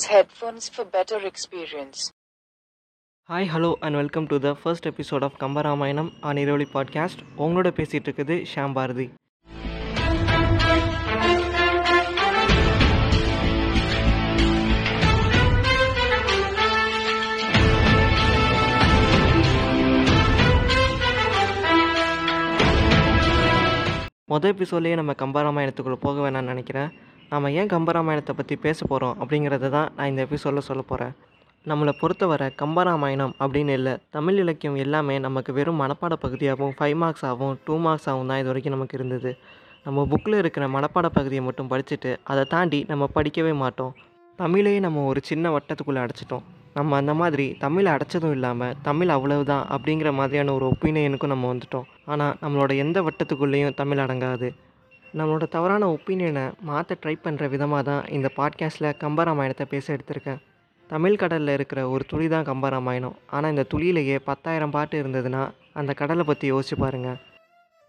Use headphones for better experience. Hi hello and welcome to the first episode of Kambaramayanam on Iravazhi podcast உங்களோட பேசிகிட்டு இருக்குது ஷாம் பாரதி மொதல் எபிசோட்லேயே நம்ம கம்பராமாயணத்துக்குள்ளே போக வேணாம்னு நினைக்கிறேன். நாம் ஏன் கம்பராமாயணத்தை பற்றி பேச போகிறோம் அப்படிங்கிறத தான் நான் இந்த எபிசோடில் சொல்ல போகிறேன் நம்மளை பொறுத்தவரை கம்பராமாயணம் அப்படின்னு இல்லை தமிழ் இலக்கியம் எல்லாமே நமக்கு வெறும் மனப்பாட பகுதியாகவும் ஃபைவ் மார்க்ஸாகவும் டூ மார்க்ஸ் ஆகும் தான் இது வரைக்கும் நமக்கு இருந்தது. நம்ம புக்கில் இருக்கிற மனப்பாட பகுதியை மட்டும் படிச்சுட்டு அதை தாண்டி நம்ம படிக்கவே மாட்டோம். தமிழையே நம்ம ஒரு சின்ன வட்டத்துக்குள்ளே அடைச்சிட்டோம். நம்ம அந்த மாதிரி தமிழை அடைச்சதும் இல்லாமல் தமிழ் அவ்வளவுதான் அப்படிங்கிற மாதிரியான ஒரு ஒப்பீனியனுக்கும் நம்ம வந்துட்டோம். ஆனால் நம்மளோட எந்த வட்டத்துக்குள்ளேயும் தமிழ் அடங்காது. நம்மளோட தவறான ஒப்பீனியனை மாற்ற ட்ரை பண்ணுற விதமாக தான் இந்த பாட்காஸ்ட்டில் கம்பராமாயணத்தை பேச எடுத்திருக்கேன். தமிழ் கடலில் இருக்கிற ஒரு துளி தான் கம்பராமாயணம். ஆனால் இந்த துளியிலேயே பத்தாயிரம் பாட்டு இருந்ததுன்னா அந்த கடலை பற்றி யோசிச்சு பாருங்கள்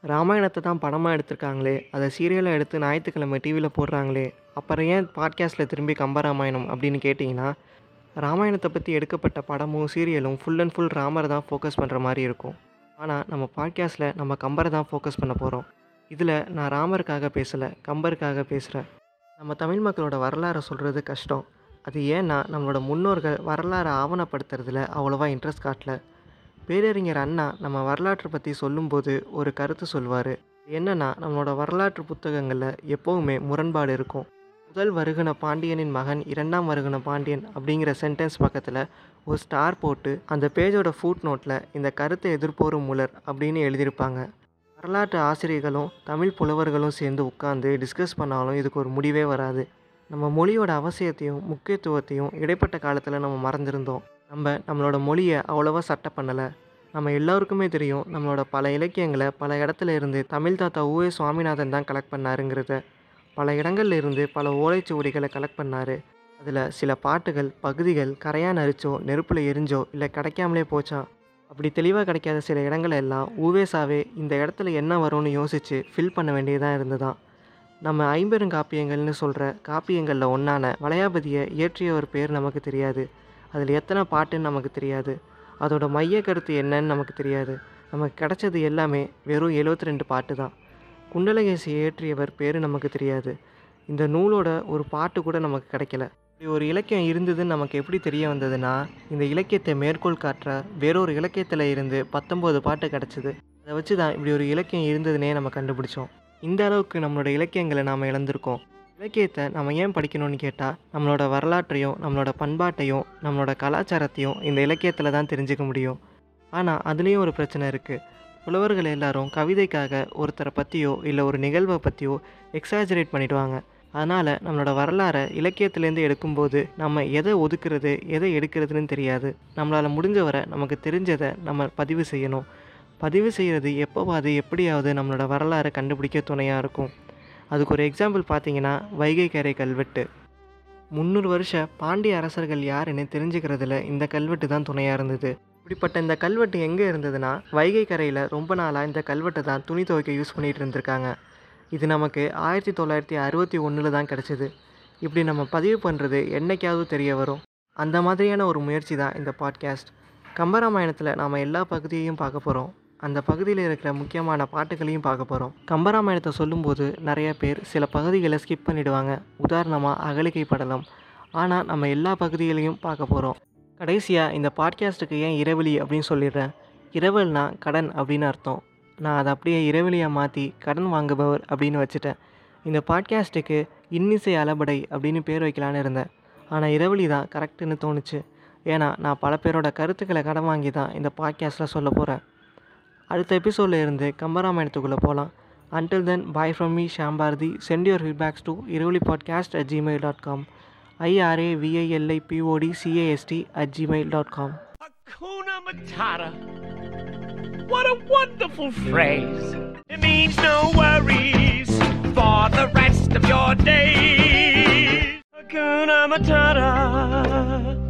ராமாயணத்தை தான் படமாக எடுத்திருக்காங்களே அதை சீரியலாக எடுத்து ஞாயிற்றுக்கிழமை டிவியில் போடுறாங்களே அப்புறம் ஏன் பாட்காஸ்ட்டில் திரும்பி கம்பராமாயணம் அப்படின்னு கேட்டிங்கன்னா ராமாயணத்தை பற்றி எடுக்கப்பட்ட படமும் சீரியலும் ஃபுல் அண்ட் ஃபுல் ராமரை தான் ஃபோக்கஸ் பண்ணுற மாதிரி இருக்கும். ஆனால் நம்ம பாட்காஸ்ட்டில் நம்ம கம்பரை தான் ஃபோக்கஸ் பண்ண போகிறோம் இதில் நான் ராமருக்காக பேசலை கம்பருக்காக பேசுகிறேன். நம்ம தமிழ் மக்களோட வரலாறை சொல்கிறது கஷ்டம். அது ஏன்னா நம்மளோட முன்னோர்கள் வரலாறை ஆவணப்படுத்துறதுல அவ்வளோவா இன்ட்ரெஸ்ட் காட்டல. பேரறிஞர் அண்ணா நம்ம வரலாற்றை பற்றி சொல்லும்போது ஒரு கருத்து சொல்வார். என்னென்னா நம்மளோட வரலாற்று புத்தகங்களில் எப்போவுமே முரண்பாடு இருக்கும். முதல் வருகின பாண்டியனின் மகன் இரண்டாம் வருகின பாண்டியன் அப்படிங்கிற சென்டென்ஸ் பக்கத்தில் ஒரு ஸ்டார் போட்டு அந்த பேஜோட ஃபூட் நோட்டில் இந்த கருத்தை எதிர்ப்போரும் முலர் அப்படின்னு எழுதியிருப்பாங்க. வரலாற்று ஆசிரியர்களும் தமிழ் புலவர்களும் சேர்ந்து உட்காந்து டிஸ்கஸ் பண்ணாலும் இதுக்கு ஒரு முடிவே வராது. நம்ம மொழியோட அவசியத்தையும் முக்கியத்துவத்தையும் இடைப்பட்ட காலத்தில் நம்ம மறந்துருந்தோம். நம்ம நம்மளோட மொழியை அவ்வளோவா சட்டை பண்ணலை. நம்ம எல்லாருக்குமே தெரியும் நம்மளோட பல இலக்கியங்களை பல இடத்துல இருந்து தமிழ் தாத்தா ஊவே சுவாமிநாதன் தான் கலெக்ட் பண்ணாருங்கிறத. பல இடங்கள்ல இருந்து பல ஓலைச்சுவடிகளை கலெக்ட் பண்ணார். அதில் சில பாட்டுகள் பகுதிகள் கரையான் அரிச்சோ நெருப்பில் எரிஞ்சோ இல்லை கிடைக்காமலே போச்சா? அப்படி தெளிவாக கிடைக்காத சில இடங்கள் எல்லாம் ஊவேசாவே இந்த இடத்துல என்ன வரும்னு யோசித்து ஃபில் பண்ண வேண்டியதாக இருந்ததான். நம்ம ஐம்பெருங்காப்பியங்கள்னு சொல்கிற காப்பியங்களில் ஒன்றான வளையாபதியை இயற்றியவர் பேர் நமக்கு தெரியாது. அதில் எத்தனை பாட்டுன்னு நமக்கு தெரியாது. அதோட மைய கருத்து என்னன்னு நமக்கு தெரியாது. நமக்கு கிடைச்சது எல்லாமே வெறும் எழுபத்தி ரெண்டு பாட்டு தான் குண்டலகேசி இயற்றியவர் பேர் நமக்கு தெரியாது. இந்த நூலோட ஒரு பாட்டு கூட நமக்கு கிடைக்கல. இப்படி ஒரு இலக்கியம் இருந்ததுன்னு நமக்கு எப்படி தெரிய வந்ததுன்னா இந்த இலக்கியத்தை மேற்கோள் காட்டுற வேறொரு இலக்கியத்தில் இருந்து பத்தொம்போது பாட்டு கிடச்சிது. அதை வச்சு தான் இப்படி ஒரு இலக்கியம் இருந்ததுன்னே நம்ம கண்டுபிடிச்சோம். இந்த அளவுக்கு நம்மளோட இலக்கியங்களை நாம் இழந்திருக்கோம். இலக்கியத்தை நம்ம ஏன் படிக்கணும்னு கேட்டால் நம்மளோட வரலாற்றையும் நம்மளோட பண்பாட்டையும் நம்மளோட கலாச்சாரத்தையும் இந்த இலக்கியத்தில் தான் தெரிஞ்சுக்க முடியும். ஆனால் அதுலேயும் ஒரு பிரச்சனை இருக்குது புலவர்கள் எல்லாரும் கவிதைக்காக ஒருத்தரை பற்றியோ இல்லை ஒரு நிகழ்வை பற்றியோ எக்ஸாஜரேட் பண்ணிடுவாங்க. அதனால் நம்மளோட வரலாறை இலக்கியத்துலேருந்து எடுக்கும்போது நம்ம எதை ஒதுக்குறது எதை எடுக்கிறதுன்னு தெரியாது. நம்மளால் முடிஞ்ச வரை நமக்கு தெரிஞ்சதை நம்ம பதிவு செய்யணும். பதிவு செய்கிறது எப்போவாது எப்படியாவது நம்மளோட வரலாறை கண்டுபிடிக்க துணையாக இருக்கும். அதுக்கு ஒரு எக்ஸாம்பிள் பார்த்தீங்கன்னா வைகை கரை கல்வெட்டு. முந்நூறு வருஷ பாண்டிய அரசர்கள் யாருன்னு தெரிஞ்சுக்கிறதுல இந்த கல்வெட்டு தான் துணையாக இருந்தது. இப்படிப்பட்ட இந்த கல்வெட்டு எங்கே இருந்ததுன்னா வைகை கரையில் ரொம்ப நாளாக இந்த கல்வெட்டை தான் துணி துவைக்க யூஸ் பண்ணிகிட்டு இருந்திருக்காங்க. இது நமக்கு ஆயிரத்தி தொள்ளாயிரத்தி அறுபத்தி ஒன்றில் தான் கிடச்சிது. இப்படி நம்ம பதிவு பண்ணுறது என்னைக்காவது தெரிய வரும். அந்த மாதிரியான ஒரு முயற்சி தான் இந்த பாட்காஸ்ட் கம்பராமாயணத்தில் நாம் எல்லா பகுதியையும் பார்க்க போகிறோம் அந்த பகுதியில் இருக்கிற முக்கியமான பாட்டுகளையும் பார்க்க போகிறோம் கம்பராமாயணத்தை சொல்லும்போது நிறைய பேர் சில பகுதிகளை ஸ்கிப் பண்ணிடுவாங்க. உதாரணமாக அகலிகை படலம். ஆனால் நம்ம எல்லா பகுதிகளையும் பார்க்க போகிறோம் கடைசியாக இந்த பாட்காஸ்ட்டுக்கு ஏன் இரவலி அப்படின்னு சொல்லிடுறேன். இரவல்னா கடன் அப்படின்னு அர்த்தம். நான் அதை அப்படியே இரவலியாக மாற்றி கடன் வாங்குபவர் அப்படின்னு வச்சுட்டேன். இந்த பாட்காஸ்ட்டுக்கு இன்னிசை அலபடை அப்படின்னு பேர் வைக்கலான்னு இருந்தேன். ஆனால் இரவலி தான் கரெக்டுன்னு தோணுச்சு. ஏன்னா நான் பல பேரோட கருத்துக்களை கடன் வாங்கி தான் இந்த பாட்காஸ்ட்டில் சொல்ல போகிறேன் அடுத்த எபிசோடில் இருந்து கம்பராமாயணத்துக்குள்ளே போகலாம் until then bye from me Shambharathi send your feedbacks to Iravali podcast at Gmail dot com I R A V I L I P O D C A S T at Gmail dot com Hakuna Matata. What a wonderful phrase. It means no worries for the rest of your days. Hakuna Matata.